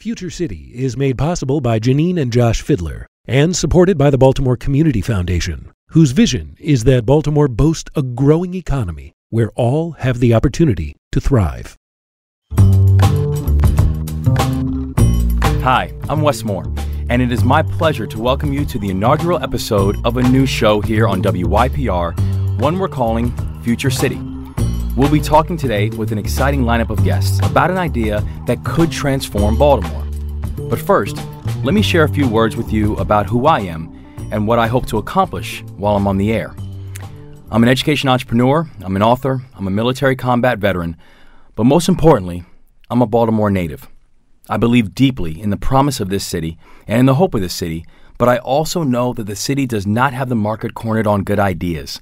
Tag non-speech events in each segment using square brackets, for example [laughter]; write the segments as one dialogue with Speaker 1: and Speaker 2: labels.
Speaker 1: Future City is made possible by Janine and Josh Fidler and supported by the Baltimore Community Foundation, whose vision is that Baltimore boast a growing economy where all have the opportunity to thrive.
Speaker 2: Hi, I'm Wes Moore, and it is my pleasure to welcome you to the inaugural episode of a new show here on WYPR, one we're calling Future City. We'll be talking today with an exciting lineup of guests about an idea that could transform Baltimore. But first, let me share a few words with you about who I am and what I hope to accomplish while I'm on the air. I'm an education entrepreneur, I'm an author, I'm a military combat veteran, but most importantly, I'm a Baltimore native. I believe deeply in the promise of this city and in the hope of this city, but I also know that the city does not have the market cornered on good ideas.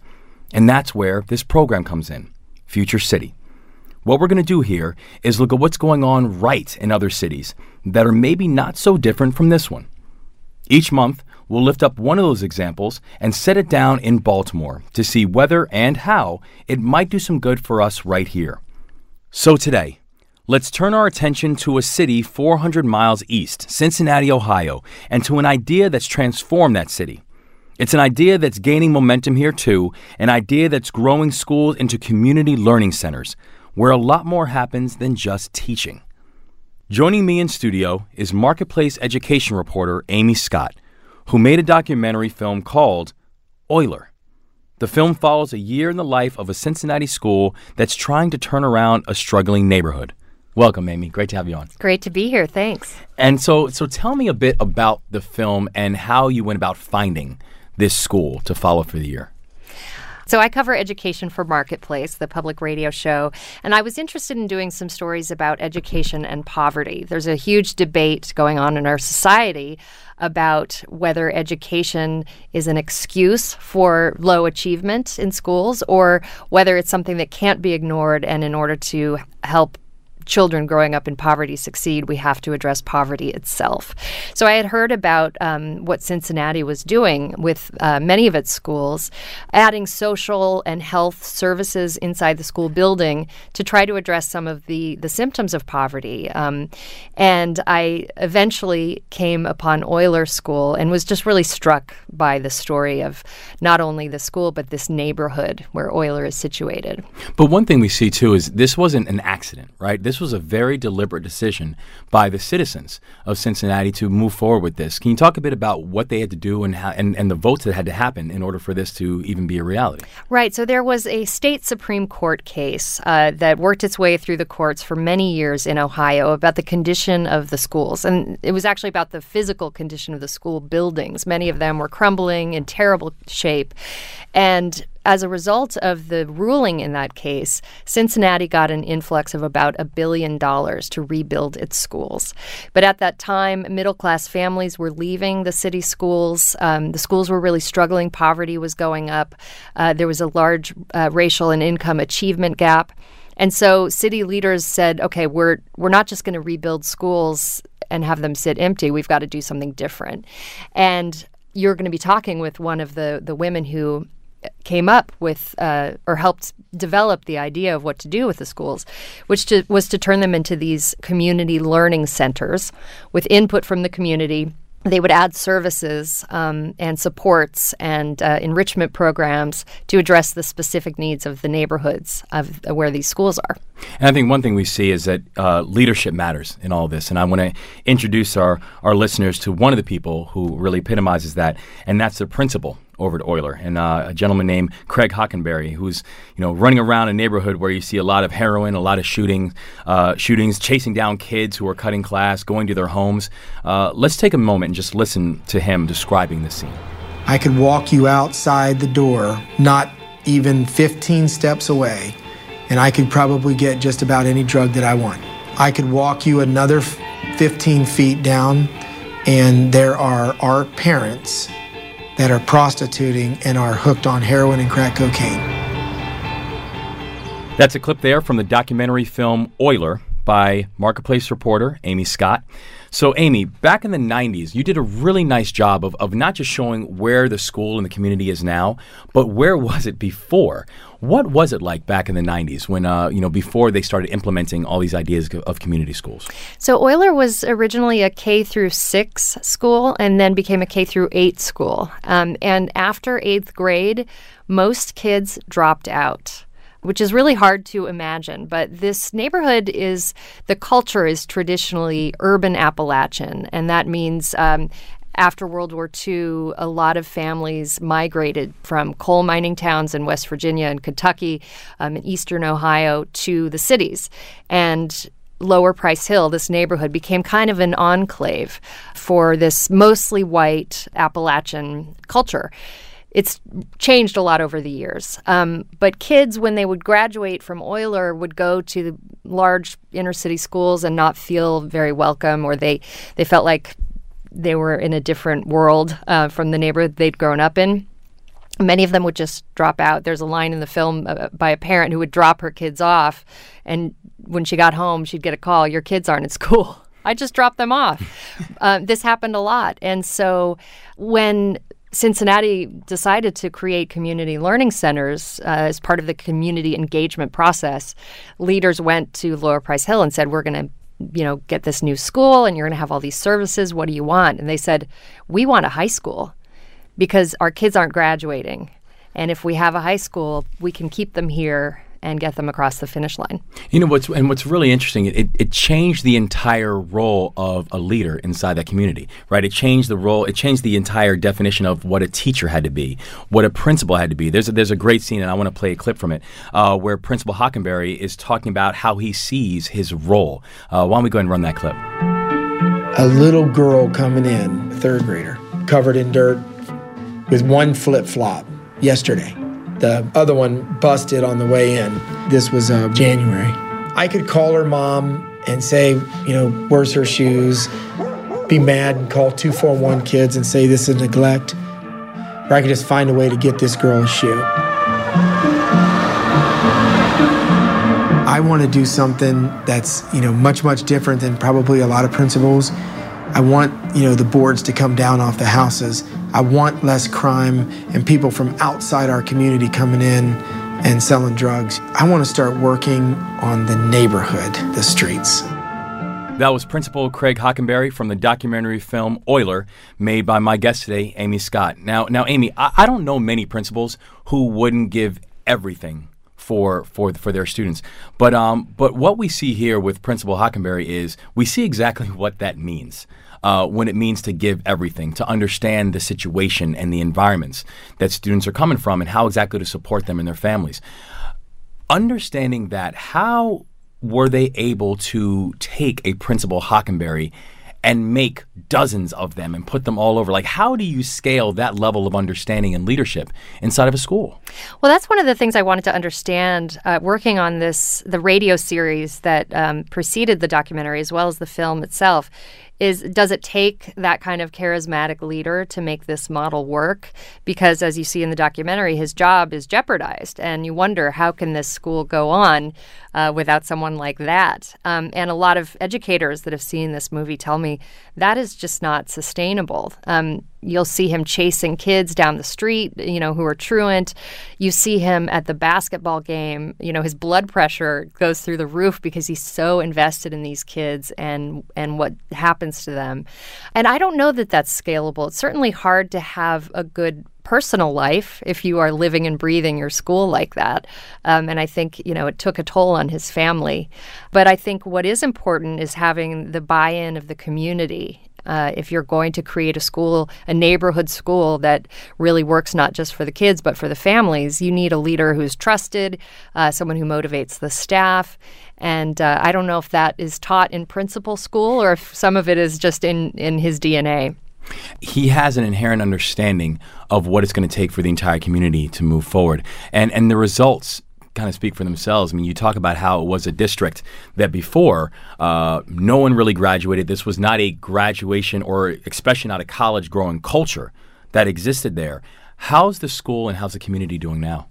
Speaker 2: And that's where this program comes in. Future City. What we're going to do here is look at what's going on right in other cities that are maybe not so different from this one. Each month, we'll lift up one of those examples and set it down in Baltimore to see whether and how it might do some good for us right here. So today, let's turn our attention to a city 400 miles east, Cincinnati, Ohio, and to an idea that's transformed that city. It's an idea that's gaining momentum here too, an idea that's growing schools into community learning centers, where a lot more happens than just teaching. Joining me in studio is marketplace education reporter Amy Scott, who made a documentary film called Oyler. The film follows a year in the life of a Cincinnati school that's trying to turn around a struggling neighborhood. Welcome, Amy. Great to have you on.
Speaker 3: Great to be here. Thanks.
Speaker 2: And so, so tell me a bit about the film and how you went about finding this school to follow for the year?
Speaker 3: So I cover education for Marketplace, the public radio show, and I was interested in doing some stories about education and poverty. There's a huge debate going on in our society about whether education is an excuse for low achievement in schools or whether it's something that can't be ignored and in order to help children growing up in poverty succeed, we have to address poverty itself. So I had heard about um, what Cincinnati was doing with uh, many of its schools, adding social and health services inside the school building to try to address some of the, the symptoms of poverty. Um, and I eventually came upon Oyler School and was just really struck by the story of not only the school, but this neighborhood where Oyler is situated.
Speaker 2: But one thing we see too is this wasn't an accident, right? This this was a very deliberate decision by the citizens of Cincinnati to move forward with this. Can you talk a bit about what they had to do and how, and, and the votes that had to happen in order for this to even be a reality?
Speaker 3: Right. So there was a state Supreme Court case uh, that worked its way through the courts for many years in Ohio about the condition of the schools. And it was actually about the physical condition of the school buildings. Many of them were crumbling in terrible shape. And as a result of the ruling in that case, Cincinnati got an influx of about a billion dollars to rebuild its schools. But at that time, middle class families were leaving the city schools. Um, the schools were really struggling. Poverty was going up. Uh, there was a large uh, racial and income achievement gap. And so city leaders said, okay, we're, we're not just going to rebuild schools and have them sit empty. We've got to do something different. And you're going to be talking with one of the, the women who came up with uh, or helped develop the idea of what to do with the schools, which to, was to turn them into these community learning centers with input from the community they would add services um, and supports and uh, enrichment programs to address the specific needs of the neighborhoods of where these schools are.
Speaker 2: And I think one thing we see is that uh, leadership matters in all this. And I want to introduce our, our listeners to one of the people who really epitomizes that, and that's the principal over at Oyler, and uh, a gentleman named Craig Hockenberry, who's you know running around a neighborhood where you see a lot of heroin, a lot of shootings, uh, shootings, chasing down kids who are cutting class, going to their homes. Uh, let's take a moment and just listen to him describing the scene.
Speaker 4: I could walk you outside the door, not even 15 steps away, and I could probably get just about any drug that I want. I could walk you another 15 feet down, and there are our parents that are prostituting and are hooked on heroin and crack cocaine.
Speaker 2: That's a clip there from the documentary film Oyler, by Marketplace reporter Amy Scott. So, Amy, back in the 90s, you did a really nice job of, of not just showing where the school and the community is now, but where was it before? What was it like back in the 90s when, uh, you know, before they started implementing all these ideas of community schools?
Speaker 3: So, Oyler was originally a K through six school and then became a K through eight school. Um, and after eighth grade, most kids dropped out which is really hard to imagine. But this neighborhood is the culture is traditionally urban Appalachian, and that means. Um, after World War II, a lot of families migrated from coal mining towns in West Virginia and Kentucky um, eastern Ohio to the cities. And Lower Price Hill, this neighborhood, became kind of an enclave for this mostly white Appalachian culture it's changed a lot over the years. Um, but kids, when they would graduate from Oyler, would go to large inner city schools and not feel very welcome, or they they felt like they were in a different world uh, from the neighborhood they'd grown up in. Many of them would just drop out. There's a line in the film uh, by a parent who would drop her kids off, and when she got home, she'd get a call: "Your kids aren't in school." [laughs] I just dropped them off. [laughs] Uh, this happened a lot, and so when Cincinnati decided to create community learning centers uh, as part of the community engagement process. Leaders went to Lower Price Hill and said, We're going to you know, get this new school and you're going to have all these services. What do you want? And they said, We want a high school because our kids aren't graduating. And if we have a high school, we can keep them here and get them across the finish line.
Speaker 2: You know what's and what's really interesting, it, it changed the entire role of a leader inside that community, right? It changed the role, it changed the entire definition of what a teacher had to be, what a principal had to be. There's a, there's a great scene, and I want to play a clip from it, uh, where Principal Hockenberry is talking about how he sees his role. Uh, why don't we go ahead and run that clip?
Speaker 4: A little girl coming in, third grader, covered in dirt, with one flip flop yesterday the other one busted on the way in. This was uh, January. I could call her mom and say, you know, where's her shoes? Be mad and call 241 kids and say this is neglect. Or I could just find a way to get this girl a shoe. I want to do something that's, you know, much, much different than probably a lot of principals. I want, you know, the boards to come down off the houses I want less crime and people from outside our community coming in and selling drugs. I want to start working on the neighborhood, the streets.
Speaker 2: That was Principal Craig Hockenberry from the documentary film Oyler, made by my guest today, Amy Scott. Now, now, Amy, I, I don't know many principals who wouldn't give everything for for for their students. But um, but what we see here with Principal Hockenberry is we see exactly [laughs] what that means uh, when it means to give everything, to understand the situation and the environments that students are coming from, and how exactly to support them and their families. Understanding that, how were they able to take a Principal Hockenberry and make dozens of them and put them all over? Like, how do you scale that level of understanding and leadership inside of a school?
Speaker 3: Well, that's one of the things I wanted to understand uh, working on this, the radio series that um, preceded the documentary as well as the film itself is does it take that kind of charismatic leader to make this model work? Because as you see in the documentary his job is jeopardized and you wonder how can this school go on uh, without someone like that? Um, and a lot of educators that have seen this movie tell me that is just not sustainable. Um, You'll see him chasing kids down the street, you know, who are truant. You see him at the basketball game, you know, his blood pressure goes through the roof because he's so invested in these kids and and what happens to them. And I don't know that that's scalable. It's certainly hard to have a good personal life if you are living and breathing your school like that. Um, and I think, you know, it took a toll on his family. But I think what is important is having the buy in of the community uh, if you're going to create a school, a neighborhood school that really works not just for the kids but for the families, you need a leader who's trusted, uh, someone who motivates the staff. And uh, I don't know if that is taught in principal school or if some of it is just in, in his DNA.
Speaker 2: He has an inherent understanding of what it's going to take for the entire community to move forward. And, and the results kind of speak for themselves. I mean, you talk about how it was a district that before uh, no one really graduated. This was not a graduation or especially not a college growing culture that existed there. How's the school and how's the community doing now?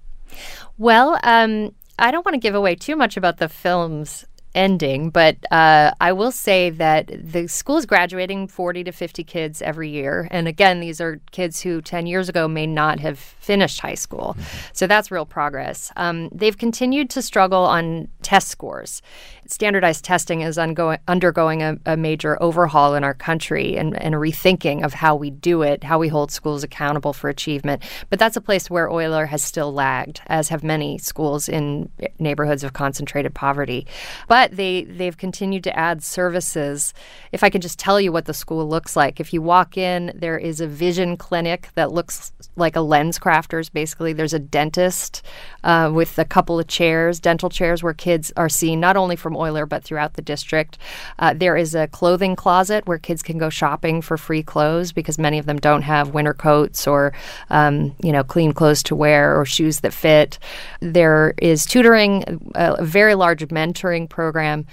Speaker 3: Well, um, I don't want to give away too much about the film's ending, but uh, I will say that the school is graduating 40 to 50 kids every year. And again, these are kids who 10 years ago may not have finished high school. Mm-hmm. So that's real progress. Um, they've continued to struggle on test scores standardized testing is ongoing, undergoing a, a, major overhaul in our country and, and, a rethinking of how we do it, how we hold schools accountable for achievement. But that's a place where Oyler has still lagged, as have many schools in neighborhoods of concentrated poverty. But they, they've continued to add services. If I can just tell you what the school looks like, if you walk in, there is a vision clinic that looks like a lens crafters, basically. There's a dentist uh, with a couple of chairs, dental chairs, where kids are seen not only from Oyler but throughout the district. Uh, there is a clothing closet where kids can go shopping for free clothes because many of them don't have winter coats or um, you know clean clothes to wear or shoes that fit. There is tutoring, a very large mentoring program,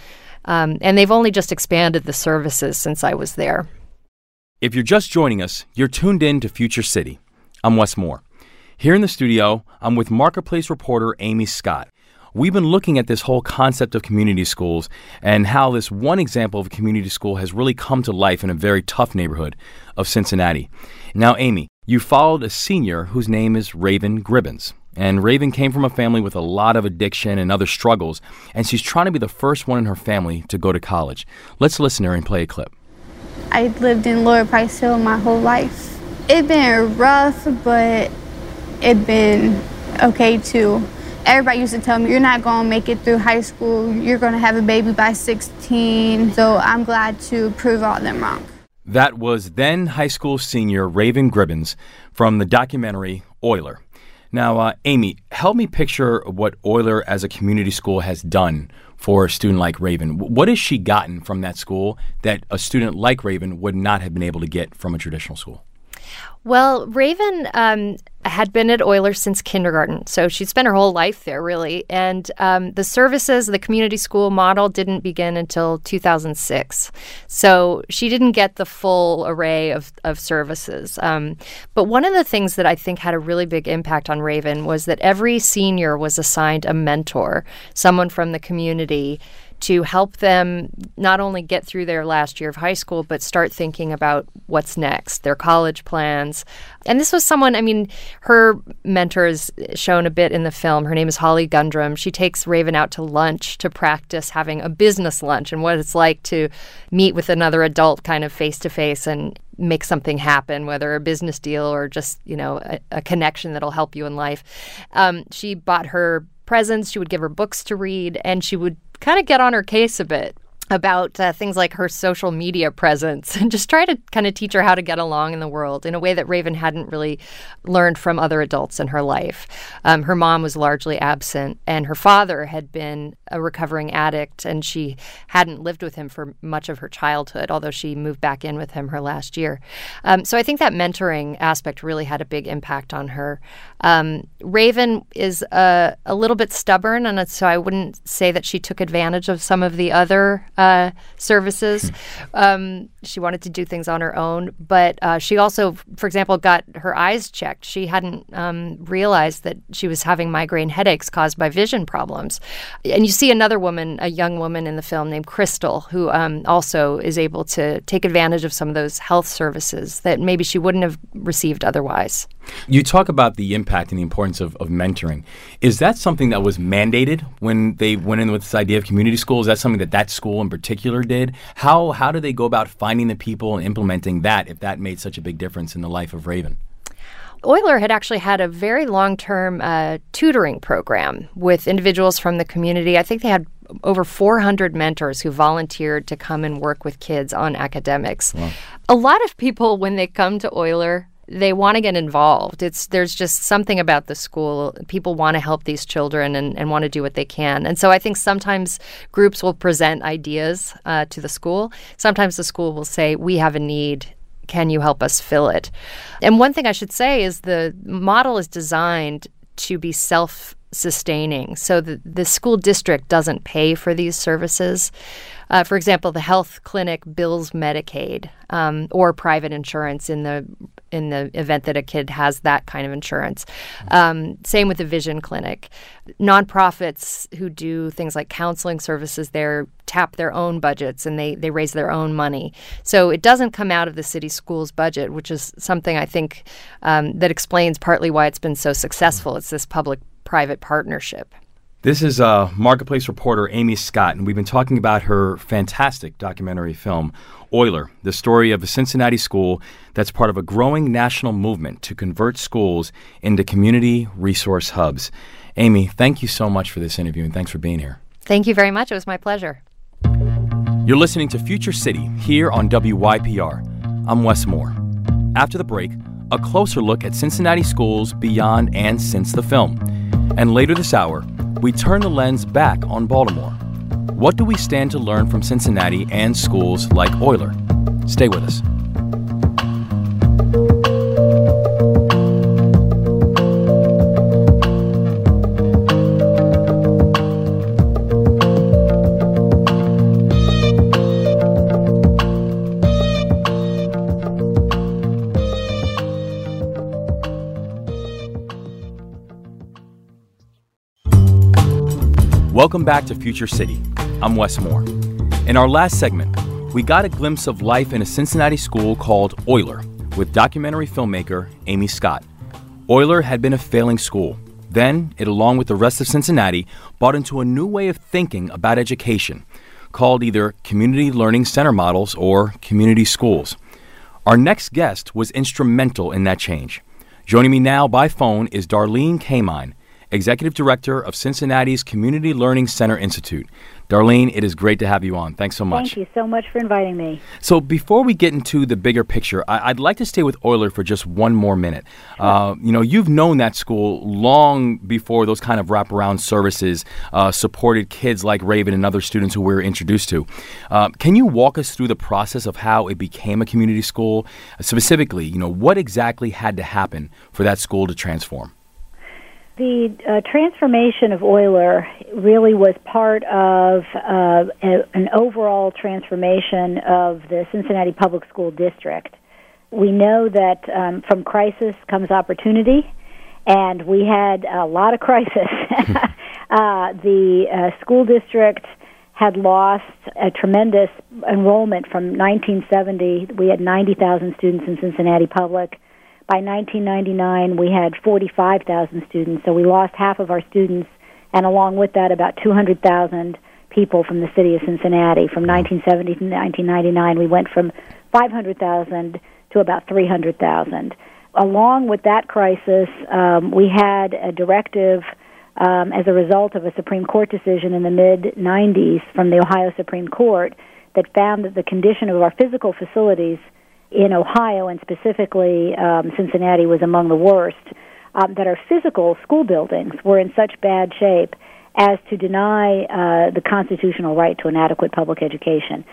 Speaker 3: um, and they've only just expanded the services since I was there.
Speaker 2: If you're just joining us, you're tuned in to Future City. I'm Wes Moore. Here in the studio, I'm with Marketplace reporter Amy Scott. We've been looking at this whole concept of community schools and how this one example of a community school has really come to life in a very tough neighborhood of Cincinnati. Now, Amy, you followed a senior whose name is Raven Gribbins. And Raven came from a family with a lot of addiction and other struggles, and she's trying to be the first one in her family to go to college. Let's listen to her and play a clip.
Speaker 5: I lived in Lower Price Hill my whole life. It been rough, but it been okay too everybody used to tell me, you're not going to make it through high school. You're going to have a baby by 16. So I'm glad to prove all them wrong.
Speaker 2: That was then high school senior Raven Gribbins from the documentary Oyler. Now, uh, Amy, help me picture what Oyler as a community school has done for a student like Raven. What has she gotten from that school that a student like Raven would not have been able to get from a traditional school?
Speaker 3: Well, Raven um, had been at Oyler since kindergarten, so she'd spent her whole life there, really. And um, the services, the community school model, didn't begin until 2006. So she didn't get the full array of, of services. Um, but one of the things that I think had a really big impact on Raven was that every senior was assigned a mentor, someone from the community to help them not only get through their last year of high school, but start thinking about what's next, their college plans. And this was someone, I mean, her mentor is shown a bit in the film. Her name is Holly Gundrum. She takes Raven out to lunch to practice having a business lunch and what it's like to meet with another adult kind of face to face and make something happen, whether a business deal or just, you know, a, a connection that'll help you in life. Um, she bought her presents, she would give her books to read, and she would kind of get on her case a bit about uh, things like her social media presence and just try to kind of teach her how to get along in the world in a way that Raven hadn't really learned from other adults in her life. Um, her mom was largely absent, and her father had been a recovering addict, and she hadn't lived with him for much of her childhood, although she moved back in with him her last year. Um, so I think that mentoring aspect really had a big impact on her. Um, Raven is a, a, little bit stubborn, and so I wouldn't say that she took advantage of some of the other uh, services. Hmm. Um, she wanted to do things on her own, but uh, she also, for example, got her eyes checked. She hadn't um, realized that she was having migraine headaches caused by vision problems. And you see another woman, a young woman in the film named Crystal, who um, also is able to take advantage of some of those health services that maybe she wouldn't have received otherwise.
Speaker 2: You talk about the impact and the importance of, of mentoring. Is that something that was mandated when they went in with this idea of community school? Is that something that that school in particular did? How how do they go about finding the people and implementing that if that made such a big difference in the life of Raven?
Speaker 3: Oyler had actually had a very long term uh, tutoring program with individuals from the community. I think they had over 400 mentors who volunteered to come and work with kids on academics. Wow. A lot of people, when they come to Oyler, they want to get involved. It's there's just something about the school. People want to help these children and, and want to do what they can. And so I think sometimes groups will present ideas uh, to the school. Sometimes the school will say, "We have a need. Can you help us fill it?" And one thing I should say is the model is designed to be self sustaining. So the, the school district doesn't pay for these services. Uh, for example, the health clinic bills Medicaid um, or private insurance in the in the event that a kid has that kind of insurance. Um, same with the vision clinic. Nonprofits who do things like counseling services there tap their own budgets and they, they raise their own money. So it doesn't come out of the city schools budget, which is something I think um, that explains partly why it's been so successful. It's this public private partnership.
Speaker 2: This is uh, Marketplace reporter Amy Scott, and we've been talking about her fantastic documentary film, Oyler, the story of a Cincinnati school that's part of a growing national movement to convert schools into community resource hubs. Amy, thank you so much for this interview, and thanks for being here.
Speaker 3: Thank you very much. It was my pleasure.
Speaker 2: You're listening to Future City here on WYPR. I'm Wes Moore. After the break, a closer look at Cincinnati schools beyond and since the film. And later this hour, we turn the lens back on Baltimore. What do we stand to learn from Cincinnati and schools like Oyler? Stay with us. Welcome back to Future City. I'm Wes Moore. In our last segment, we got a glimpse of life in a Cincinnati school called Oyler with documentary filmmaker Amy Scott. Oyler had been a failing school. Then, it, along with the rest of Cincinnati, bought into a new way of thinking about education called either Community Learning Center models or community schools. Our next guest was instrumental in that change. Joining me now by phone is Darlene Kamine, Executive Director of Cincinnati's Community Learning Center Institute. Darlene, it is great to have you on. Thanks so much.
Speaker 6: Thank you so much for inviting me.
Speaker 2: So, before we get into the bigger picture, I- would like to stay with Oyler for just one more minute. Sure. Uh, you know, you've known that school long before those kind of wraparound services uh, supported kids like Raven and other students who we were introduced to. Uh, can you walk us through the process of how it became a community school? Specifically, you know, what exactly had to happen for that school to transform?
Speaker 6: The uh, transformation of Oyler really was part of uh, a, an overall transformation of the Cincinnati Public School District. We know that um, from crisis comes opportunity, and we had a lot of crisis. [laughs] [laughs] uh, the uh, school district had lost a tremendous enrollment from 1970. We had 90,000 students in Cincinnati Public by 1999, we had 45,000 students, so we lost half of our students, and along with that, about 200,000 people from the city of Cincinnati. From 1970 to 1999, we went from 500,000 to about 300,000. Along with that crisis, um, we had a directive um, as a result of a Supreme Court decision in the mid 90s from the Ohio Supreme Court that found that the condition of our physical facilities in Ohio and specifically um, Cincinnati was among the worst, um, that our physical school buildings were in such bad shape as to deny uh, the constitutional right to an adequate public education.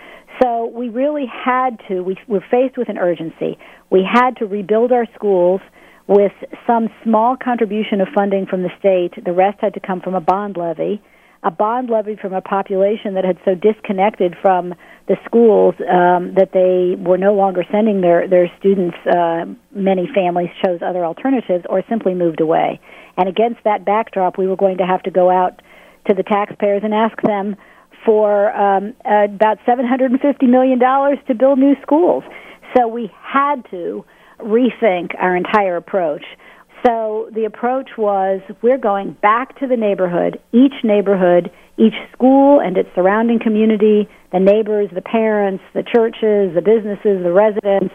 Speaker 6: So we really had to, we were faced with an urgency. We had to rebuild our schools with some small contribution of funding from the state. The rest had to come from a bond levy, a bond levy from a population that had so disconnected from the schools um, that they were no longer sending their their students. Uh, many families chose other alternatives or simply moved away. And against that backdrop, we were going to have to go out to the taxpayers and ask them for um, uh, about seven hundred and fifty million dollars to build new schools. So we had to rethink our entire approach. So the approach was we're going back to the neighborhood, each neighborhood, each school and its surrounding community, the neighbors, the parents, the churches, the businesses, the residents,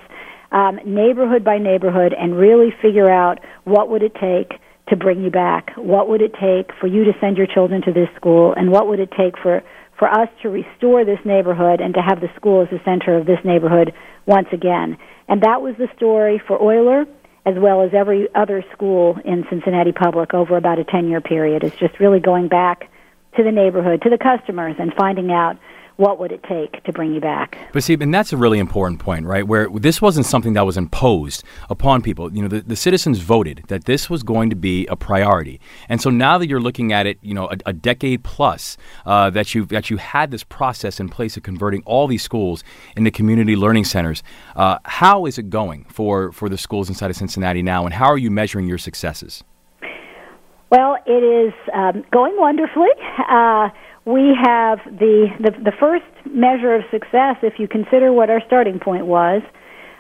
Speaker 6: um, neighborhood by neighborhood, and really figure out what would it take to bring you back? What would it take for you to send your children to this school? And what would it take for, for us to restore this neighborhood and to have the school as the center of this neighborhood once again? And that was the story for Oyler as well as every other school in Cincinnati Public over about a 10 year period. It's just really going back to the neighborhood, to the customers, and finding out what would it take to bring you back?
Speaker 2: But see, and that's a really important point, right? Where this wasn't something that was imposed upon people. You know, the, the citizens voted that this was going to be a priority, and so now that you're looking at it, you know, a, a decade plus uh, that you that you had this process in place of converting all these schools into community learning centers. Uh, how is it going for for the schools inside of Cincinnati now, and how are you measuring your successes?
Speaker 6: Well, it is um, going wonderfully. Uh, we have the, the, the first measure of success, if you consider what our starting point was.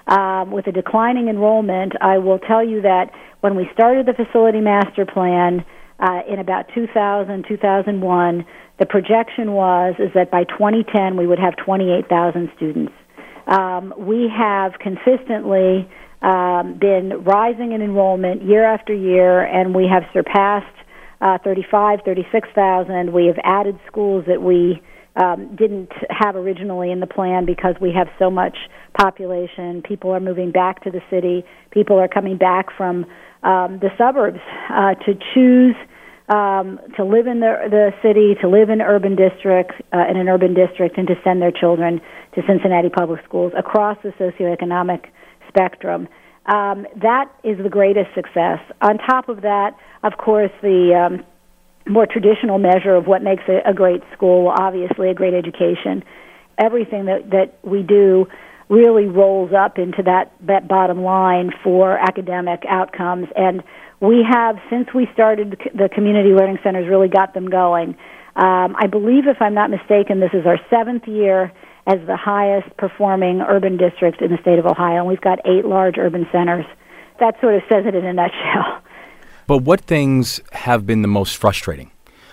Speaker 6: Um, with a declining enrollment, I will tell you that when we started the facility master plan uh, in about 2000, 2001, the projection was is that by 2010 we would have 28,000 students. Um, we have consistently um, been rising in enrollment year after year, and we have surpassed uh, 35, 36,000. We have added schools that we um, didn't have originally in the plan because we have so much population. People are moving back to the city. People are coming back from um, the suburbs uh, to choose um, to live in the the city, to live in urban districts, uh, in an urban district, and to send their children to Cincinnati public schools across the socioeconomic spectrum. Um, that is the greatest success. On top of that, of course, the um, more traditional measure of what makes a, a great school, obviously, a great education. Everything that, that we do really rolls up into that, that bottom line for academic outcomes. And we have, since we started the community learning centers, really got them going. Um, I believe, if I'm not mistaken, this is our seventh year as the highest performing urban district in the state of Ohio. And we've got eight large urban centers. That sort of says it in a nutshell. [laughs]
Speaker 2: But what things have been the most frustrating?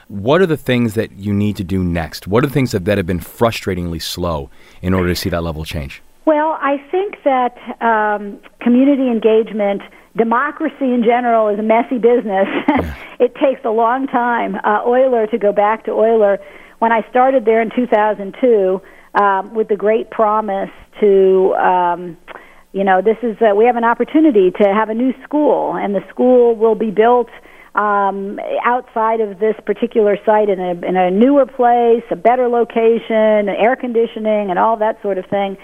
Speaker 2: What are the things that you need to do next? What are the things that, that have been frustratingly slow in order to see that level change?
Speaker 6: Well, I think that um, community engagement, democracy in general, is a messy business. [laughs] It takes a long time. Uh, Oyler, to go back to Oyler, when I started there in 2002, um, with the great promise to um, you know, this is uh, we have an opportunity to have a new school, and the school will be built um, outside of this particular site in a in a newer place, a better location, air conditioning, and all that sort of thing.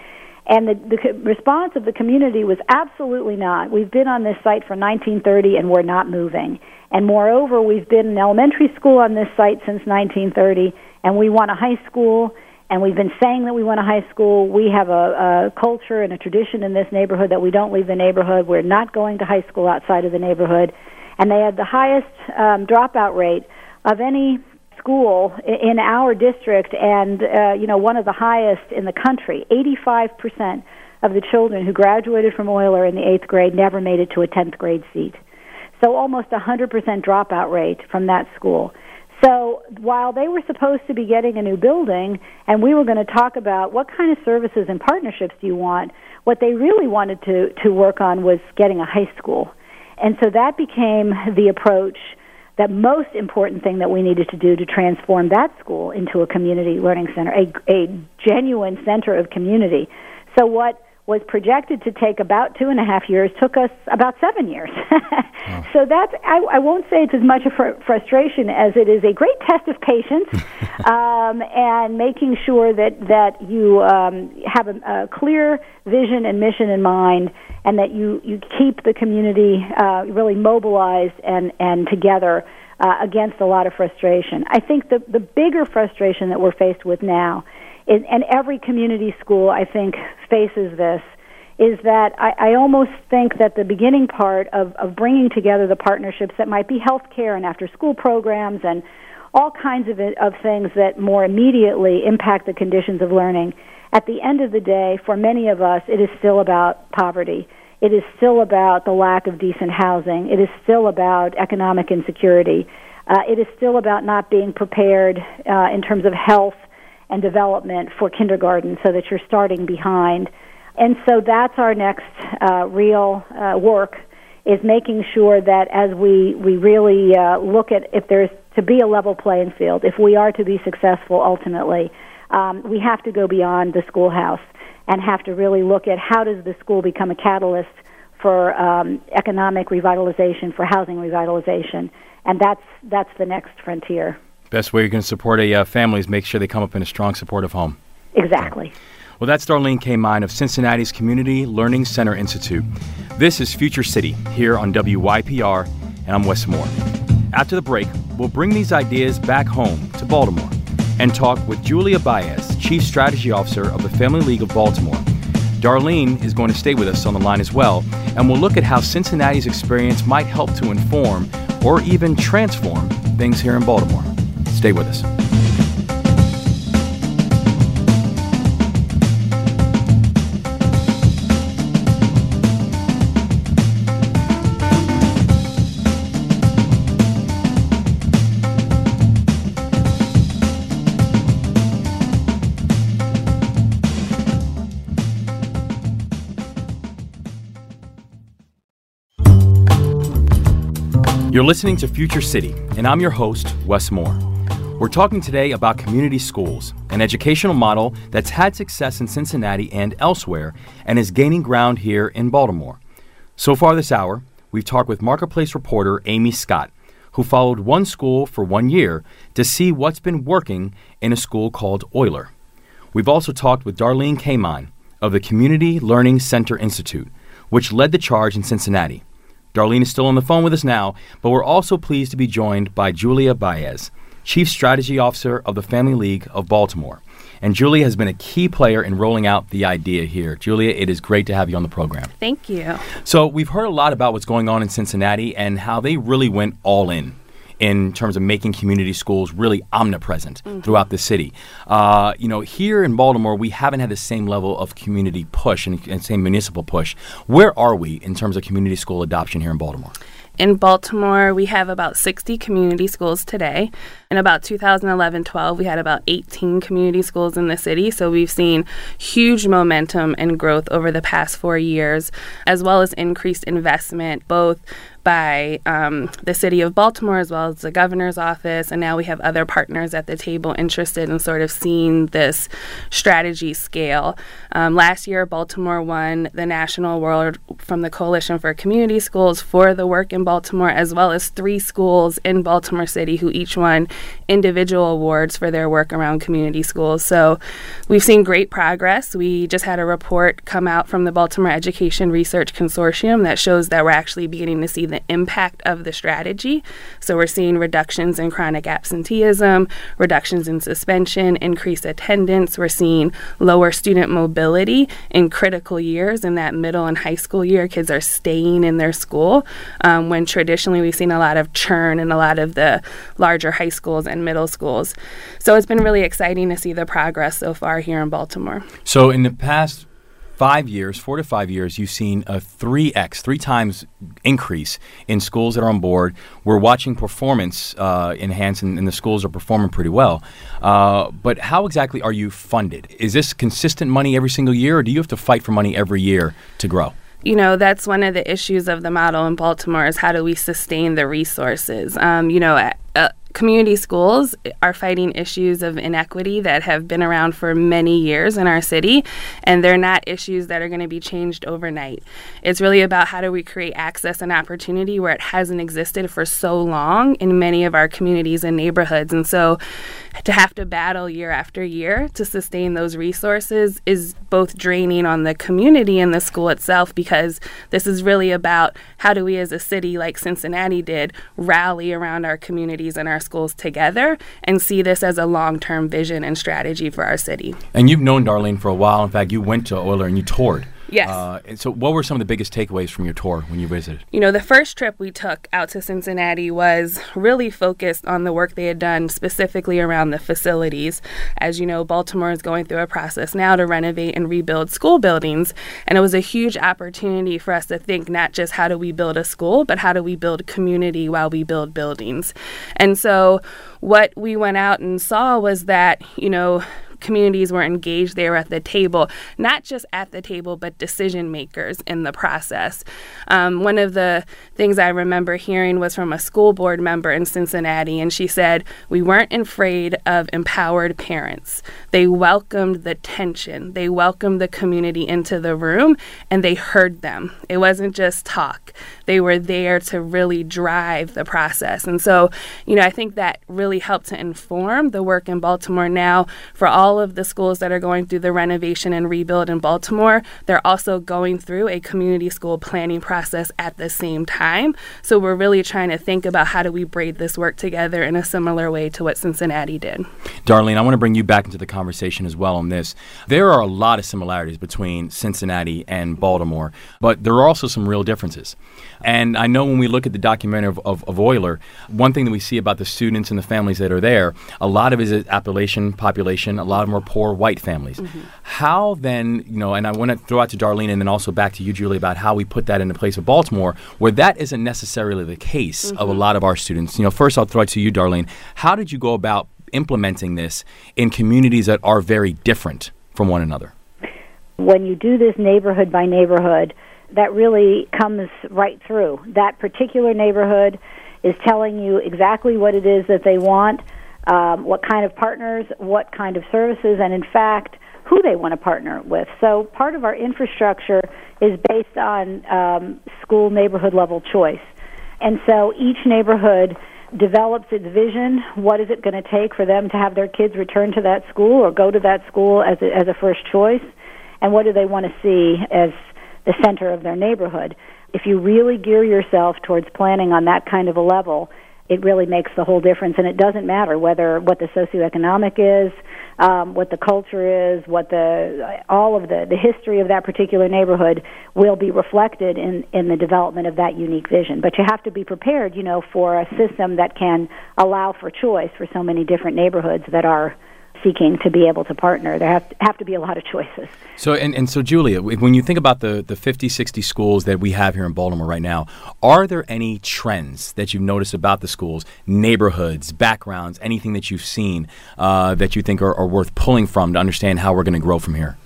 Speaker 6: And the, the response of the community was absolutely not. We've been on this site for 1930 and we're not moving. And moreover, we've been in elementary school on this site since 1930 and we want a high school and we've been saying that we want a high school. We have a, a culture and a tradition in this neighborhood that we don't leave the neighborhood. We're not going to high school outside of the neighborhood, and they had the highest um, dropout rate of any school in our district, and uh, you know one of the highest in the country. Eighty-five percent of the children who graduated from Oyler in the eighth grade never made it to a tenth grade seat. So almost a hundred percent dropout rate from that school. So while they were supposed to be getting a new building and we were going to talk about what kind of services and partnerships do you want, what they really wanted to, to work on was getting a high school. And so that became the approach, that most important thing that we needed to do to transform that school into a community learning center, a, a genuine center of community. So what was projected to take about two and a half years took us about seven years. [laughs] oh. So that's I, I won't say it's as much a fr- frustration as it is a great test of patience [laughs] um, and making sure that that you um, have a, a clear vision and mission in mind, and that you you keep the community uh, really mobilized and and together. Uh, against a lot of frustration. I think the, the bigger frustration that we're faced with now and every community school, I think, faces this, is that I, I almost think that the beginning part of, of bringing together the partnerships that might be healthcare and after school programs and all kinds of, of things that more immediately impact the conditions of learning, at the end of the day, for many of us, it is still about poverty. It is still about the lack of decent housing. It is still about economic insecurity. Uh, it is still about not being prepared uh, in terms of health and development for kindergarten so that you're starting behind. And so that's our next uh, real uh, work is making sure that as we, we really uh, look at if there's to be a level playing field, if we are to be successful ultimately, um, we have to go beyond the schoolhouse and have to really look at how does the school become a catalyst for um, economic revitalization, for housing revitalization, and that's that's the next frontier.
Speaker 2: Best way you can support a uh, family is make sure they come up in a strong, supportive home.
Speaker 6: Exactly.
Speaker 2: Well, that's Darlene Kamine of Cincinnati's Community Learning Center Institute. This is Future City here on WYPR, and I'm Wes Moore. After the break, we'll bring these ideas back home to Baltimore and talk with Julia Baez, Chief Strategy Officer of the Family League of Baltimore. Darlene is going to stay with us on the line as well, and we'll look at how Cincinnati's experience might help to inform or even transform things here in Baltimore. Stay with us. You're listening to Future City, and I'm your host, Wes Moore. We're talking today about community schools, an educational model that's had success in Cincinnati and elsewhere and is gaining ground here in Baltimore. So far this hour, we've talked with Marketplace reporter Amy Scott, who followed one school for one year to see what's been working in a school called Oyler. We've also talked with Darlene Kamine of the Community Learning Center Institute, which led the charge in Cincinnati. Darlene is still on the phone with us now, but we're also pleased to be joined by Julia Baez, Chief Strategy Officer of the Family League of Baltimore. And Julia has been a key player in rolling out the idea here. Julia, it is great to have you on the program.
Speaker 7: Thank you.
Speaker 2: So, we've heard a lot about what's going on in Cincinnati and how they really went all in in terms of making community schools really omnipresent mm-hmm. throughout the city. Uh, you know, here in Baltimore, we haven't had the same level of community push and, and same municipal push. Where are we in terms of community school adoption here in Baltimore?
Speaker 7: In Baltimore, we have about 60 community schools today. In about 2011 12, we had about 18 community schools in the city. So we've seen huge momentum and growth over the past four years, as well as increased investment, both by um, the city of Baltimore as well as the governor's office. And now we have other partners at the table interested in sort of seeing this strategy scale. Um, last year, Baltimore won the national award from the Coalition for Community Schools for the work in Baltimore, as well as three schools in Baltimore City who each won individual awards for their work around community schools. So we've seen great progress. We just had a report come out from the Baltimore Education Research Consortium that shows that we're actually beginning to see the the impact of the strategy. So we're seeing reductions in chronic absenteeism, reductions in suspension, increased attendance. We're seeing lower student mobility in critical years in that middle and high school year. Kids are staying in their school um, when traditionally we've seen a lot of churn in a lot of the larger high schools and middle schools. So it's been really exciting to see the progress so far here in Baltimore.
Speaker 2: So in the past five years, four to five years, you've seen a 3x, three times increase in schools that are on board. We're watching performance uh, enhance, and, and, the schools are performing pretty well. Uh, but how exactly are you funded? Is this consistent money every single year, or do you have to fight for money every year to grow?
Speaker 7: you know that's one of the issues of the model in baltimore is how do we sustain the resources um, you know uh, community schools are fighting issues of inequity that have been around for many years in our city, and they're not issues that are going to be changed overnight. It's really about how do we create access and opportunity where it hasn't existed for so long in many of our communities and neighborhoods. And so to have to battle year after year to sustain those resources is both draining on the community and the school itself because this is really about how do we as a city like Cincinnati did rally around our communities and our schools together and see this as a long-term vision and strategy for our city.
Speaker 2: And you've known Darlene for a while. In fact, you went to Oyler and you toured.
Speaker 7: Yes. Uh,
Speaker 2: so, what were some of the biggest takeaways from your tour when you visited?
Speaker 7: You know, the first trip we took out to Cincinnati was really focused on the work they had done specifically around the facilities. As you know, Baltimore is going through a process now to renovate and rebuild school buildings. And it was a huge opportunity for us to think not just how do we build a school, but how do we build community while we build buildings. And so, what we went out and saw was that, you know, communities were engaged They were at the table, not just at the table, but decision makers in the process. Um, one of the things I remember hearing was from a school board member in Cincinnati, and she said, We weren't afraid of empowered parents. They welcomed the tension, they welcomed the community into the room, and they heard them. It wasn't just talk, they were there to really drive the process. And so, you know, I think that really helped to inform the work in Baltimore now for all all of the schools that are going through the renovation and rebuild in Baltimore, they're also going through a community school planning process at the same time. So we're really trying to think about how do we braid this work together in a similar way to what Cincinnati did.
Speaker 2: Darlene, I want to bring you back into the conversation as well on this. There are a lot of similarities between Cincinnati and Baltimore, but there are also some real differences. And I know when we look at the documentary of, of, of Oyler, one thing that we see about the students and the families that are there, a lot of it is Appalachian population, a lot of them are poor white families. Mm-hmm. How then, you know, and I want to throw out to Darlene and then also back to you, Julie, about how we put that into place of Baltimore, where that isn't necessarily the case mm-hmm. of a mm-hmm. lot of our students. You know, first I'll throw it to you, Darlene. How did you go about implementing this in communities that are very different from one another?
Speaker 6: When you do this neighborhood by neighborhood, that really comes right through. That particular neighborhood is telling you exactly what it is that they want, um, what kind of partners, what kind of services, and in fact, who they want to partner with. So part of our infrastructure is based on um, school neighborhood level choice. And so each neighborhood develops its vision. What is it going to take for them to have their kids return to that school or go to that school as a, as a first choice? And what do they want to see as the center of their neighborhood? If you really gear yourself towards planning on that kind of a level, it really makes the whole difference. And it doesn't matter whether what the socioeconomic is, um, what the culture is, what the all of the the history of that particular neighborhood will be reflected in in the development of that unique vision. But you have to be prepared, you know, for a system that can allow for choice for so many different neighborhoods that are seeking to be able to partner. There have to, have to be a lot of choices.
Speaker 2: So, and, and so, Julia, when you think about the, the 50, 60 schools that we have here in Baltimore right now, are there any trends that you've noticed about the schools, neighborhoods, backgrounds, anything that you've seen uh, that you think are, are worth pulling from to understand how we're going to grow from here?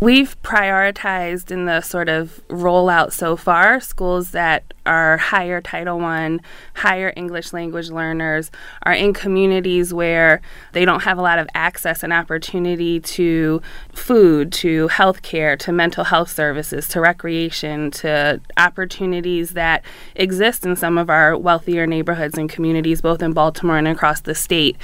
Speaker 7: We've prioritized in the sort of rollout so far schools that are higher Title One, higher English language learners, are in communities where they don't have a lot of access and opportunity to food, to healthcare, to mental health services, to recreation, to opportunities that exist in some of our wealthier neighborhoods and communities, both in Baltimore and across the state.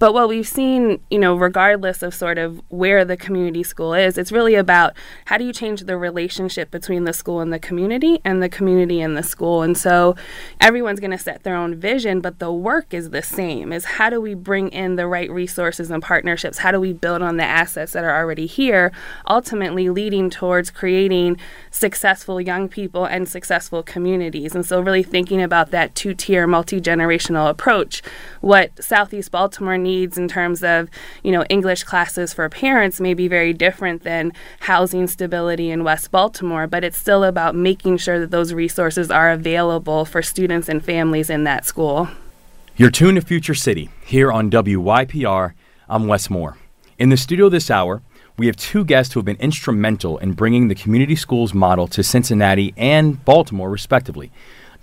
Speaker 7: But what we've seen, you know, regardless of sort of where the community school is, it's really about how do you change the relationship between the school and the community and the community and the school. And so everyone's going to set their own vision, but the work is the same is how do we bring in the right resources and partnerships? How do we build on the assets that are already here, ultimately leading towards creating successful young people and successful communities. And so really thinking about that two-tier multi-generational approach, what Southeast Baltimore needs in terms of, you know, English classes for parents may be very different than housing stability in West Baltimore, but it's still about making sure that those resources are available for students and families in that school.
Speaker 2: You're tuned to Future City here on WYPR. I'm Wes Moore. In the studio this hour, we have two guests who have been instrumental in bringing the community schools model to Cincinnati and Baltimore, respectively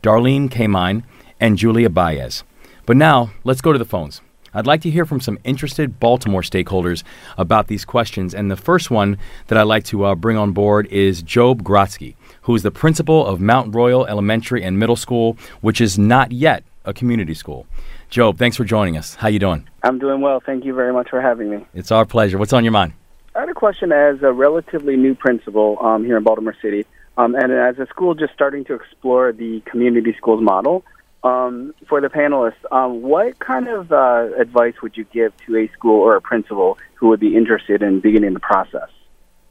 Speaker 2: Darlene Kamine and Julia Baez. But now, let's go to the phones. I'd like to hear from some interested Baltimore stakeholders about these questions. And the first one that I'd like to uh, bring on board is Job Grotsky, who is the principal of Mount Royal Elementary and Middle School, which is not yet a community school. Job, thanks for joining us. How you doing?
Speaker 8: I'm doing well. Thank you very much for having me.
Speaker 2: It's our pleasure. What's on your mind?
Speaker 8: I had a question as a relatively new principal um, here in Baltimore City, um, and as a school just starting to explore the community schools model. Um, for the panelists, um, what kind of uh, advice would you give to a school or a principal who would be interested in beginning the process?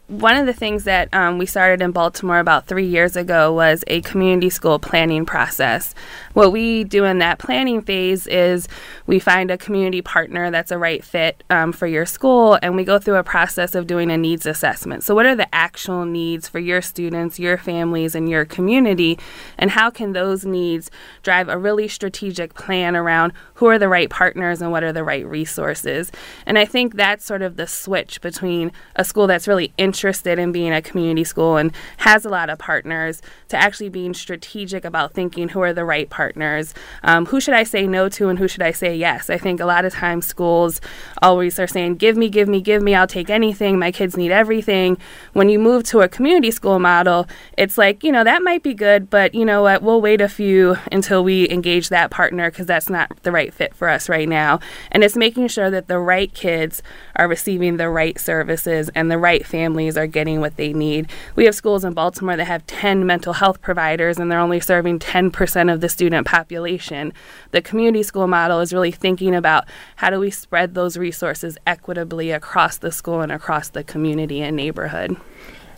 Speaker 7: One of the things that um, we started in Baltimore about three years ago was a community school planning process. What we do in that planning phase is we find a community partner that's a right fit um, for your school, and we go through a process of doing a needs assessment. So, what are the actual needs for your students, your families, and your community, and how can those needs drive a really strategic plan around who are the right partners and what are the right resources? And I think that's sort of the switch between a school that's really interested in being a community school and has a lot of partners to actually being strategic about thinking who are the right partners, um, who should I say no to and who should I say yes. I think a lot of times schools always are saying, give me, give me, give me, I'll take anything, my kids need everything. When you move to a community school model, it's like, you know, that might be good, but you know what, we'll wait a few until we engage that partner because that's not the right fit for us right now. And it's making sure that the right kids are receiving the right services and the right families are getting what they need. We have schools in Baltimore that have 10 mental health providers and they're only serving 10% of the student population. The community school model is really thinking about how do we spread those resources equitably across the school and across the community and neighborhood.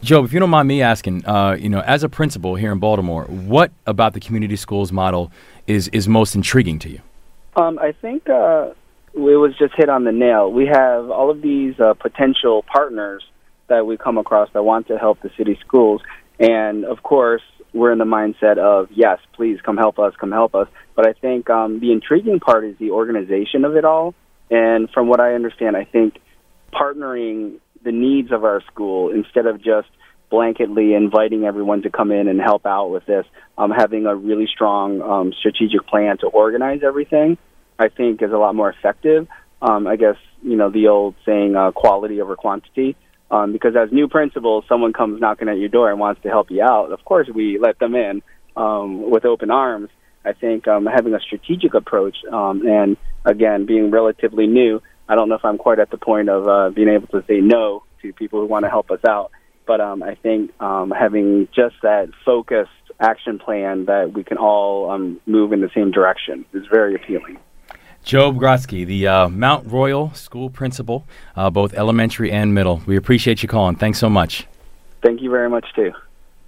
Speaker 2: Joe, if you don't mind me asking, uh, you know, as a principal here in Baltimore, what about the community schools model is is most intriguing to you?
Speaker 8: Um, I think uh, it was just hit on the nail. We have all of these uh, potential partners that we come across that want to help the city schools, and of course, we're in the mindset of yes, please come help us, come help us. But I think um, the intriguing part is the organization of it all, and from what I understand, I think partnering the needs of our school instead of just blanketly inviting everyone to come in and help out with this, um, having a really strong um, strategic plan to organize everything, I think is a lot more effective. Um, I guess you know the old saying, uh, "quality over quantity." Um, because as new principals, someone comes knocking at your door and wants to help you out. Of course, we let them in um, with open arms. I think um, having a strategic approach um, and again being relatively new, I don't know if I'm quite at the point of uh, being able to say no to people who want to help us out. But um, I think um, having just that focused action plan that we can all um, move in the same direction is very appealing.
Speaker 2: Job Grotsky, the uh, Mount Royal School Principal, uh, both elementary and middle. We appreciate you calling. Thanks so much.
Speaker 8: Thank you very much, too.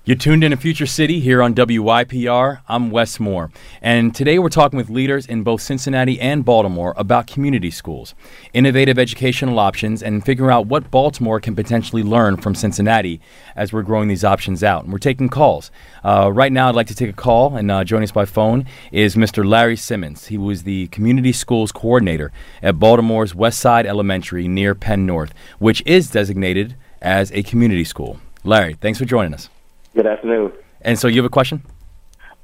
Speaker 2: You're tuned in to Future City here on WYPR. I'm Wes Moore. And today we're talking with leaders in both Cincinnati and Baltimore about community schools, innovative educational options, and figuring out what Baltimore can potentially learn from Cincinnati as we're growing these options out. And we're taking calls. Uh, right now, I'd like to take a call, and uh, joining us by phone is Mr. Larry Simmons. He was the community schools coordinator at Baltimore's West Side Elementary near Penn North, which is designated as a community school. Larry, thanks for joining us.
Speaker 9: Good afternoon.
Speaker 2: And so you have a question?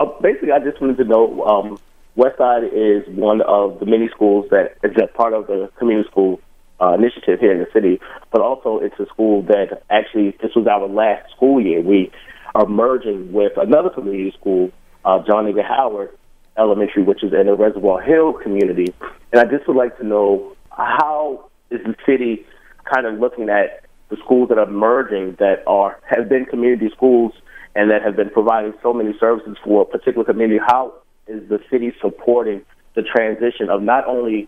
Speaker 9: Uh, basically, I just wanted to know um, Westside is one of the many schools that is a part of the community school uh, initiative here in the city, but also it's a school that actually, this was our last school year. We are merging with another community school, uh, John Eager Howard Elementary, which is in the Reservoir Hill community. And I just would like to know how is the city kind of looking at the schools that are merging that are have been community schools and that have been providing so many services for a particular community, how is the city supporting the transition of not only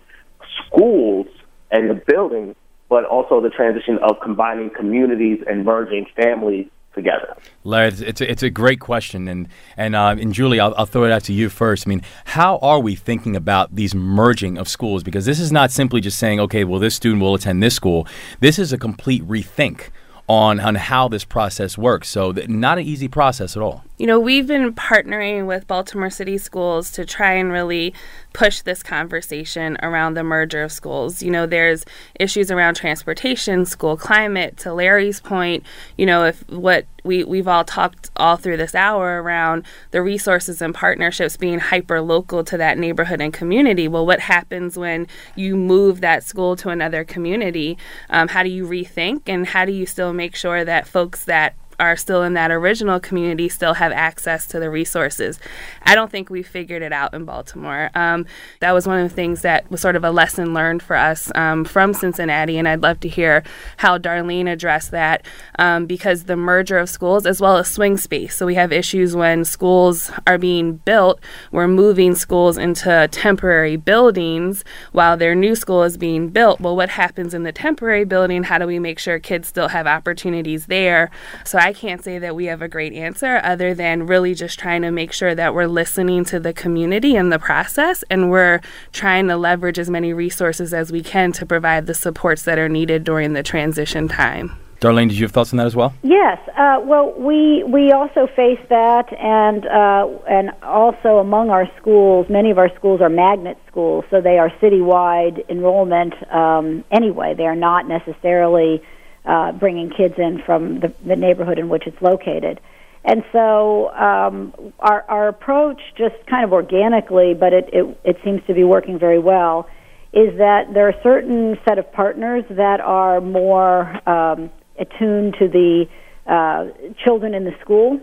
Speaker 9: schools and the building, but also the transition of combining communities and merging families together?
Speaker 2: Larry, it's a, it's a great question, and and uh, and Julie, I'll, I'll throw it out to you first. I mean, how are we thinking about these merging of schools? Because this is not simply just saying, okay, well, this student will attend this school. This is a complete rethink on on how this process works. So, not an easy process at all.
Speaker 7: You know, we've been partnering with Baltimore City Schools to try and really push this conversation around the merger of schools. You know, there's issues around transportation, school climate. To Larry's point, you know, if what we we've all talked all through this hour around the resources and partnerships being hyper local to that neighborhood and community. Well, what happens when you move that school to another community? Um, how do you rethink and how do you still make sure that folks that are still in that original community still have access to the resources. I don't think we figured it out in Baltimore. Um, that was one of the things that was sort of a lesson learned for us um, from Cincinnati, and I'd love to hear how Darlene addressed that um, because the merger of schools as well as swing space. So we have issues when schools are being built, we're moving schools into temporary buildings while their new school is being built. Well, what happens in the temporary building? How do we make sure kids still have opportunities there? So I can't say that we have a great answer other than really just trying to make sure that we're listening to the community in the process and we're trying to leverage as many resources as we can to provide the supports that are needed during the transition time.
Speaker 2: Darlene, did you have thoughts on that as well?
Speaker 6: Yes. Uh, well, we we also face that, and uh, and also among our schools, many of our schools are magnet schools, so they are citywide enrollment. Um, anyway, they are not necessarily uh, bringing kids in from the, the neighborhood in which it's located. And so um, our, our approach, just kind of organically, but it, it, it seems to be working very well, is that there are a certain set of partners that are more um, attuned to the uh, children in the school,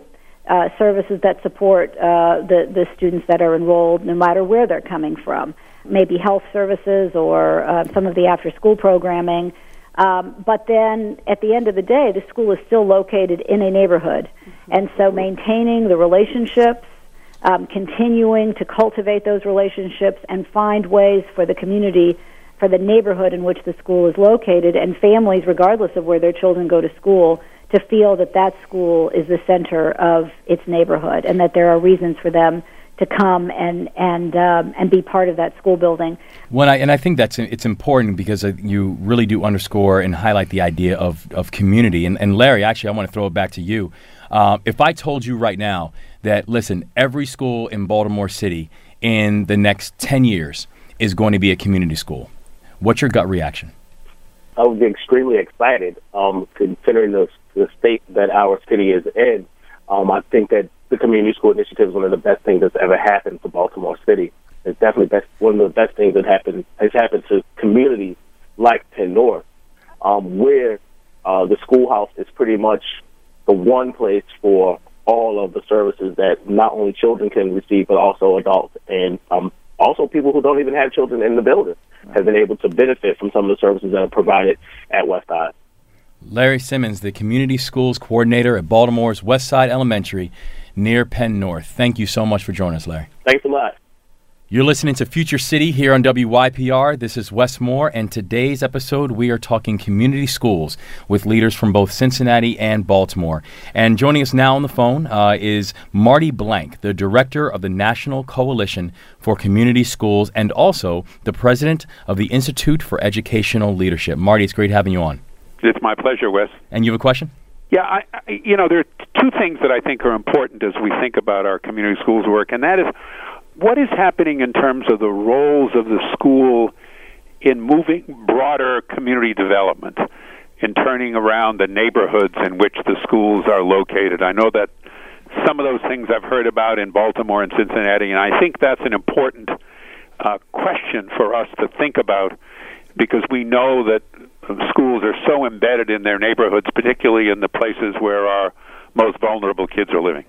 Speaker 6: uh, services that support uh, the, the students that are enrolled no matter where they're coming from, maybe health services or uh, some of the after school programming. Um, but then at the end of the day, the school is still located in a neighborhood. Mm-hmm. And so maintaining the relationships, um, continuing to cultivate those relationships, and find ways for the community, for the neighborhood in which the school is located, and families, regardless of where their children go to school, to feel that that school is the center of its neighborhood and that there are reasons for them to come and and um, and be part of that school building.
Speaker 2: When I, and I think that's it's important because uh, you really do underscore and highlight the idea of, of community. And, and Larry, actually, I want to throw it back to you. Uh, if I told you right now that listen, every school in Baltimore City in the next ten years is going to be a community school, what's your gut reaction?
Speaker 9: I would be extremely excited, um, considering the the state that our city is in. Um, I think that the community school initiative is one of the best things that's ever happened for Baltimore City. It's definitely best, one of the best things that happened has happened to communities like Penn North, um, where uh, the schoolhouse is pretty much the one place for all of the services that not only children can receive, but also adults and um, also people who don't even have children in the building have been able to benefit from some of the services that are provided at West Side.
Speaker 2: Larry Simmons, the Community Schools Coordinator at Baltimore's West Side Elementary near Penn North. Thank you so much for joining us, Larry.
Speaker 9: Thanks a lot.
Speaker 2: You're listening to Future City here on WYPR. This is Wes Moore, and today's episode we are talking community schools with leaders from both Cincinnati and Baltimore. And joining us now on the phone uh, is Marty Blank, the director of the National Coalition for Community Schools and also the president of the Institute for Educational Leadership. Marty, it's great having you on.
Speaker 10: It's my pleasure, Wes.
Speaker 2: And you have a question?
Speaker 10: Yeah, I, I, you know, there are two things that I think are important as we think about our community schools work, and that is what is happening in terms of the roles of the school in moving broader community development, in turning around the neighborhoods in which the schools are located. I know that some of those things I've heard about in Baltimore and Cincinnati, and I think that's an important uh, question for us to think about because we know that schools are so embedded in their neighborhoods, particularly in the places where our most vulnerable kids are living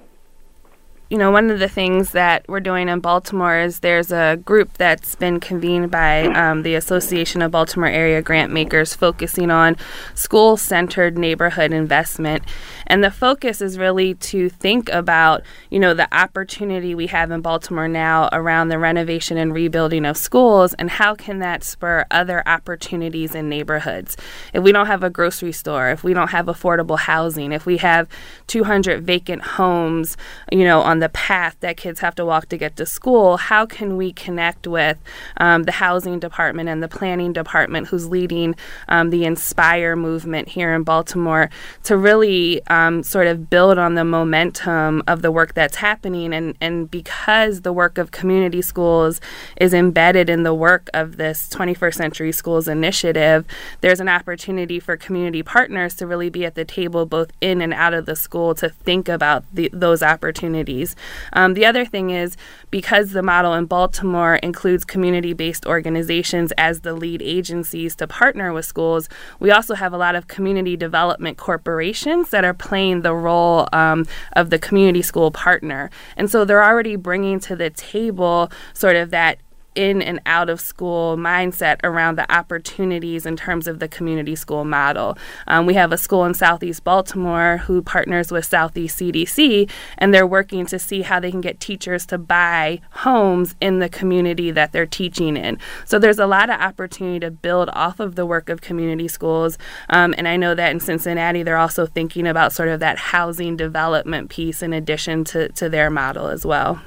Speaker 7: you know, one of the things that we're doing in Baltimore is there's a group that's been convened by um, the Association of Baltimore Area Grant Makers focusing on school centered neighborhood investment. And the focus is really to think about, you know, the opportunity we have in Baltimore now around the renovation and rebuilding of schools and how can that spur other opportunities in neighborhoods. If we don't have a grocery store, if we don't have affordable housing, if we have 200 vacant homes, you know, on the path that kids have to walk to get to school, how can we connect with um, the housing department and the planning department who's leading um, the Inspire movement here in Baltimore to really um, sort of build on the momentum of the work that's happening? And, and because the work of community schools is embedded in the work of this 21st Century Schools initiative, there's an opportunity for community partners to really be at the table both in and out of the school to think about the, those opportunities. Um, the other thing is because the model in Baltimore includes community based organizations as the lead agencies to partner with schools, we also have a lot of community development corporations that are playing the role um, of the community school partner. And so they're already bringing to the table sort of that in and out of school mindset around the opportunities in terms of the community school model. Um, we have a school in Southeast Baltimore who partners with Southeast CDC, and they're working to see how they can get teachers to buy homes in the community that they're teaching in. So there's a lot of opportunity to build off of the work of community schools. Um, and I know that in Cincinnati, they're also thinking about sort of that housing development piece in addition to, to their model as well.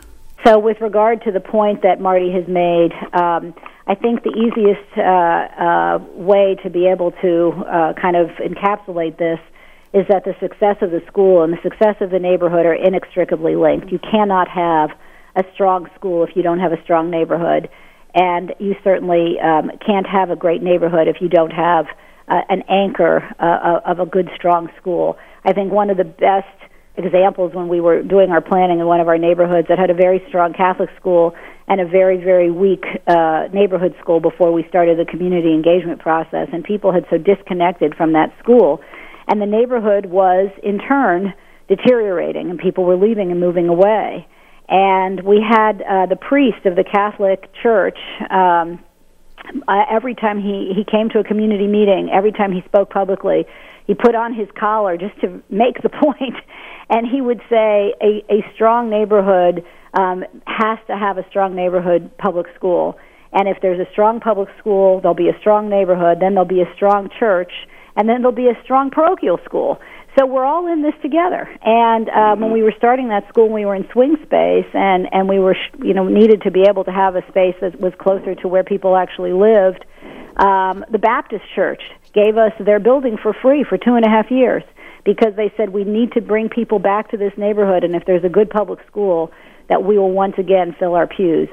Speaker 6: So, with regard to the point that Marty has made, um, I think the easiest uh, uh, way to be able to uh, kind of encapsulate this is that the success of the school and the success of the neighborhood are inextricably linked. You cannot have a strong school if you don't have a strong neighborhood, and you certainly um, can't have a great neighborhood if you don't have uh, an anchor uh, of a good, strong school. I think one of the best examples when we were doing our planning in one of our neighborhoods that had a very strong Catholic school and a very, very weak uh, neighborhood school before we started the community engagement process. And people had so disconnected from that school. And the neighborhood was, in turn, deteriorating, and people were leaving and moving away. And we had uh, the priest of the Catholic Church. Um, uh, every time he, he came to a community meeting, every time he spoke publicly, he put on his collar just to make the [laughs] point and he would say a, a strong neighborhood um, has to have a strong neighborhood public school. And if there's a strong public school, there'll be a strong neighborhood, then there'll be a strong church, and then there'll be a strong parochial school. So we're all in this together. And um, mm-hmm. when we were starting that school, we were in swing space, and and we were you know needed to be able to have a space that was closer to where people actually lived. Um, the Baptist Church gave us their building for free for two and a half years because they said we need to bring people back to this neighborhood, and if there's a good public school, that we will once again fill our pews.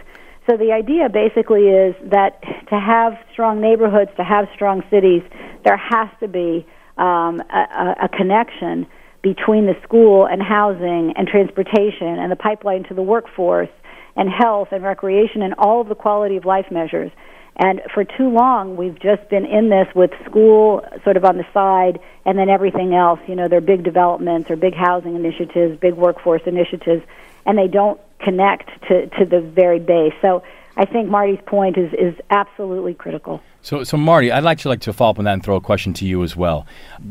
Speaker 6: So the idea basically is that to have strong neighborhoods, to have strong cities, there has to be um, a, a connection between the school and housing and transportation and the pipeline to the workforce and health and recreation and all of the quality of life measures. And for too long, we've just been in this with school sort of on the side and then everything else. You know, there are big developments or big housing initiatives, big workforce initiatives, and they don't connect to, to the very base. So I think Marty's point is, is absolutely critical.
Speaker 2: So, so Marty, I'd to like to follow up on that and throw a question to you as well.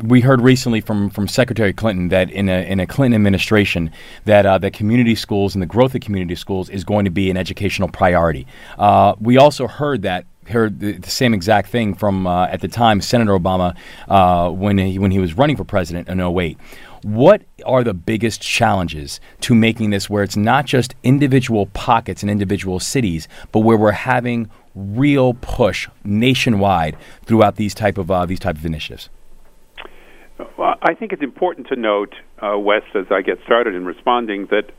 Speaker 2: We heard recently from, from Secretary Clinton that in a in a Clinton administration that uh, that community schools and the growth of community schools is going to be an educational priority. Uh, we also heard that heard the, the, same exact thing from uh, at the time Senator Obama uh, when he, when he was running for president in 08. What are the biggest challenges to making this where it's not just individual pockets and individual cities, but where we're having real push nationwide throughout these type of uh, these type of initiatives?
Speaker 10: Well, I think it's important to note, uh, Wes, as I get started in responding, that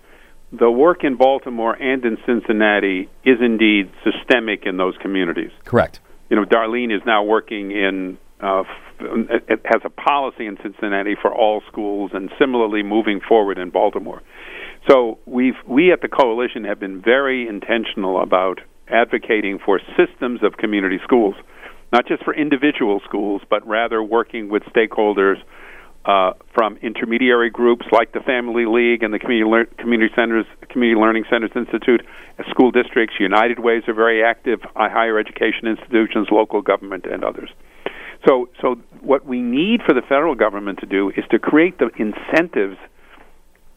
Speaker 10: the work in Baltimore and in Cincinnati is indeed systemic in those communities.
Speaker 2: Correct.
Speaker 10: You know, Darlene is now working in uh, it has a policy in Cincinnati for all schools, and similarly moving forward in Baltimore. So we've we at the coalition have been very intentional about advocating for systems of community schools, not just for individual schools, but rather working with stakeholders uh, from intermediary groups like the Family League and the Community, Lear- Community Centers, Community Learning Centers Institute, school districts, United Ways are very active, higher education institutions, local government, and others. So, so what we need for the federal government to do is to create the incentives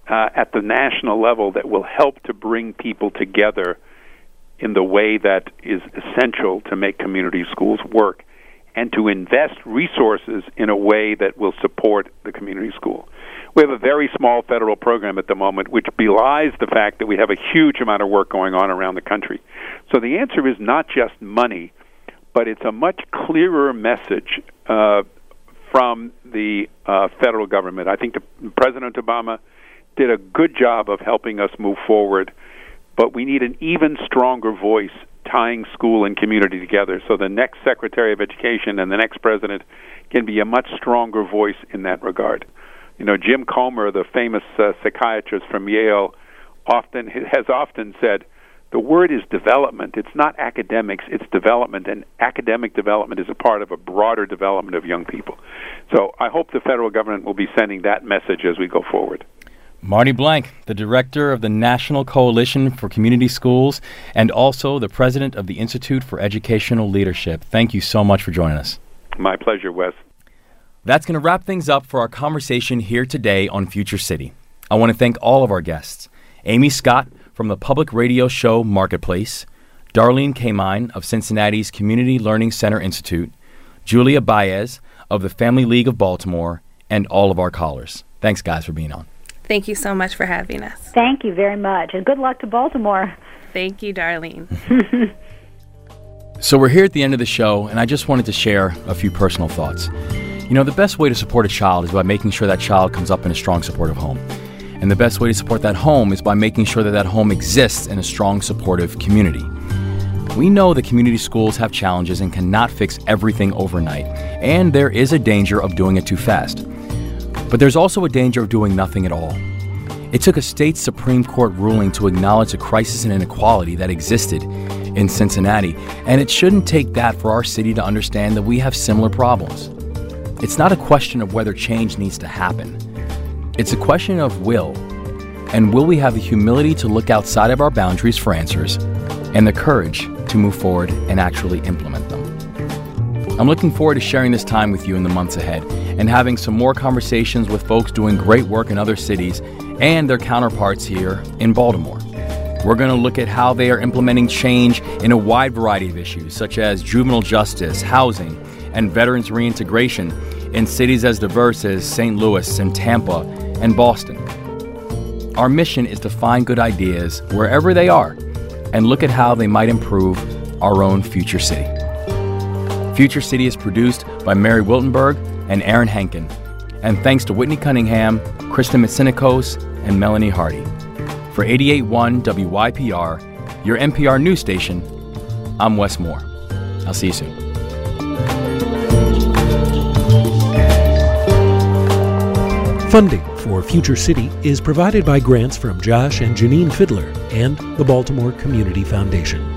Speaker 10: uh, at the national level that will help to bring people together in the way that is essential to make community schools work and to invest resources in a way that will support the community school. We have a very small federal program at the moment, which belies the fact that we have a huge amount of work going on around the country. So the answer is not just money, but it's a much clearer message uh, from the uh, federal government. I think the, President Obama did a good job of helping us move forward, but we need an even stronger voice tying school and community together. So the next Secretary of Education and the next president can be a much stronger voice in that regard. You know, Jim Comer, the famous uh, psychiatrist from Yale, often has often said, the word is development. It's not academics, it's development, and academic development is a part of a broader development of young people. So I hope the federal government will be sending that message as we go forward.
Speaker 2: Marty Blank, the director of the National Coalition for Community Schools and also the president of the Institute for Educational Leadership. Thank you so much for joining us.
Speaker 10: My pleasure, Wes.
Speaker 2: That's going to wrap things up for our conversation here today on Future City. I want to thank all of our guests Amy Scott from the public radio show Marketplace, Darlene Kamine of Cincinnati's Community Learning Center Institute, Julia Baez of the Family League of Baltimore, and all of our callers. Thanks, guys, for being on.
Speaker 7: Thank you so much for having us.
Speaker 6: Thank you very much, and good luck to Baltimore.
Speaker 7: Thank you, Darlene. [laughs]
Speaker 2: so, we're here at the end of the show, and I just wanted to share a few personal thoughts. You know, the best way to support a child is by making sure that child comes up in a strong, supportive home. And the best way to support that home is by making sure that that home exists in a strong, supportive community. We know that community schools have challenges and cannot fix everything overnight, and there is a danger of doing it too fast. But there's also a danger of doing nothing at all. It took a state Supreme Court ruling to acknowledge the crisis and inequality that existed in Cincinnati, and it shouldn't take that for our city to understand that we have similar problems. It's not a question of whether change needs to happen, it's a question of will. And will we have the humility to look outside of our boundaries for answers and the courage to move forward and actually implement them? I'm looking forward to sharing this time with you in the months ahead and having some more conversations with folks doing great work in other cities and their counterparts here in Baltimore. We're going to look at how they are implementing change in a wide variety of issues, such as juvenile justice, housing, and veterans reintegration in cities as diverse as St. Louis and Tampa and Boston. Our mission is to find good ideas wherever they are and look at how they might improve our own future city. Future City is produced by Mary Wiltenberg and Aaron Henkin, and thanks to Whitney Cunningham, Kristen Mitsinikos, and Melanie Hardy. For 881 WYPR, your NPR news station, I'm Wes Moore. I'll see you soon.
Speaker 1: Funding for Future City is provided by grants from Josh and Janine Fidler and the Baltimore Community Foundation.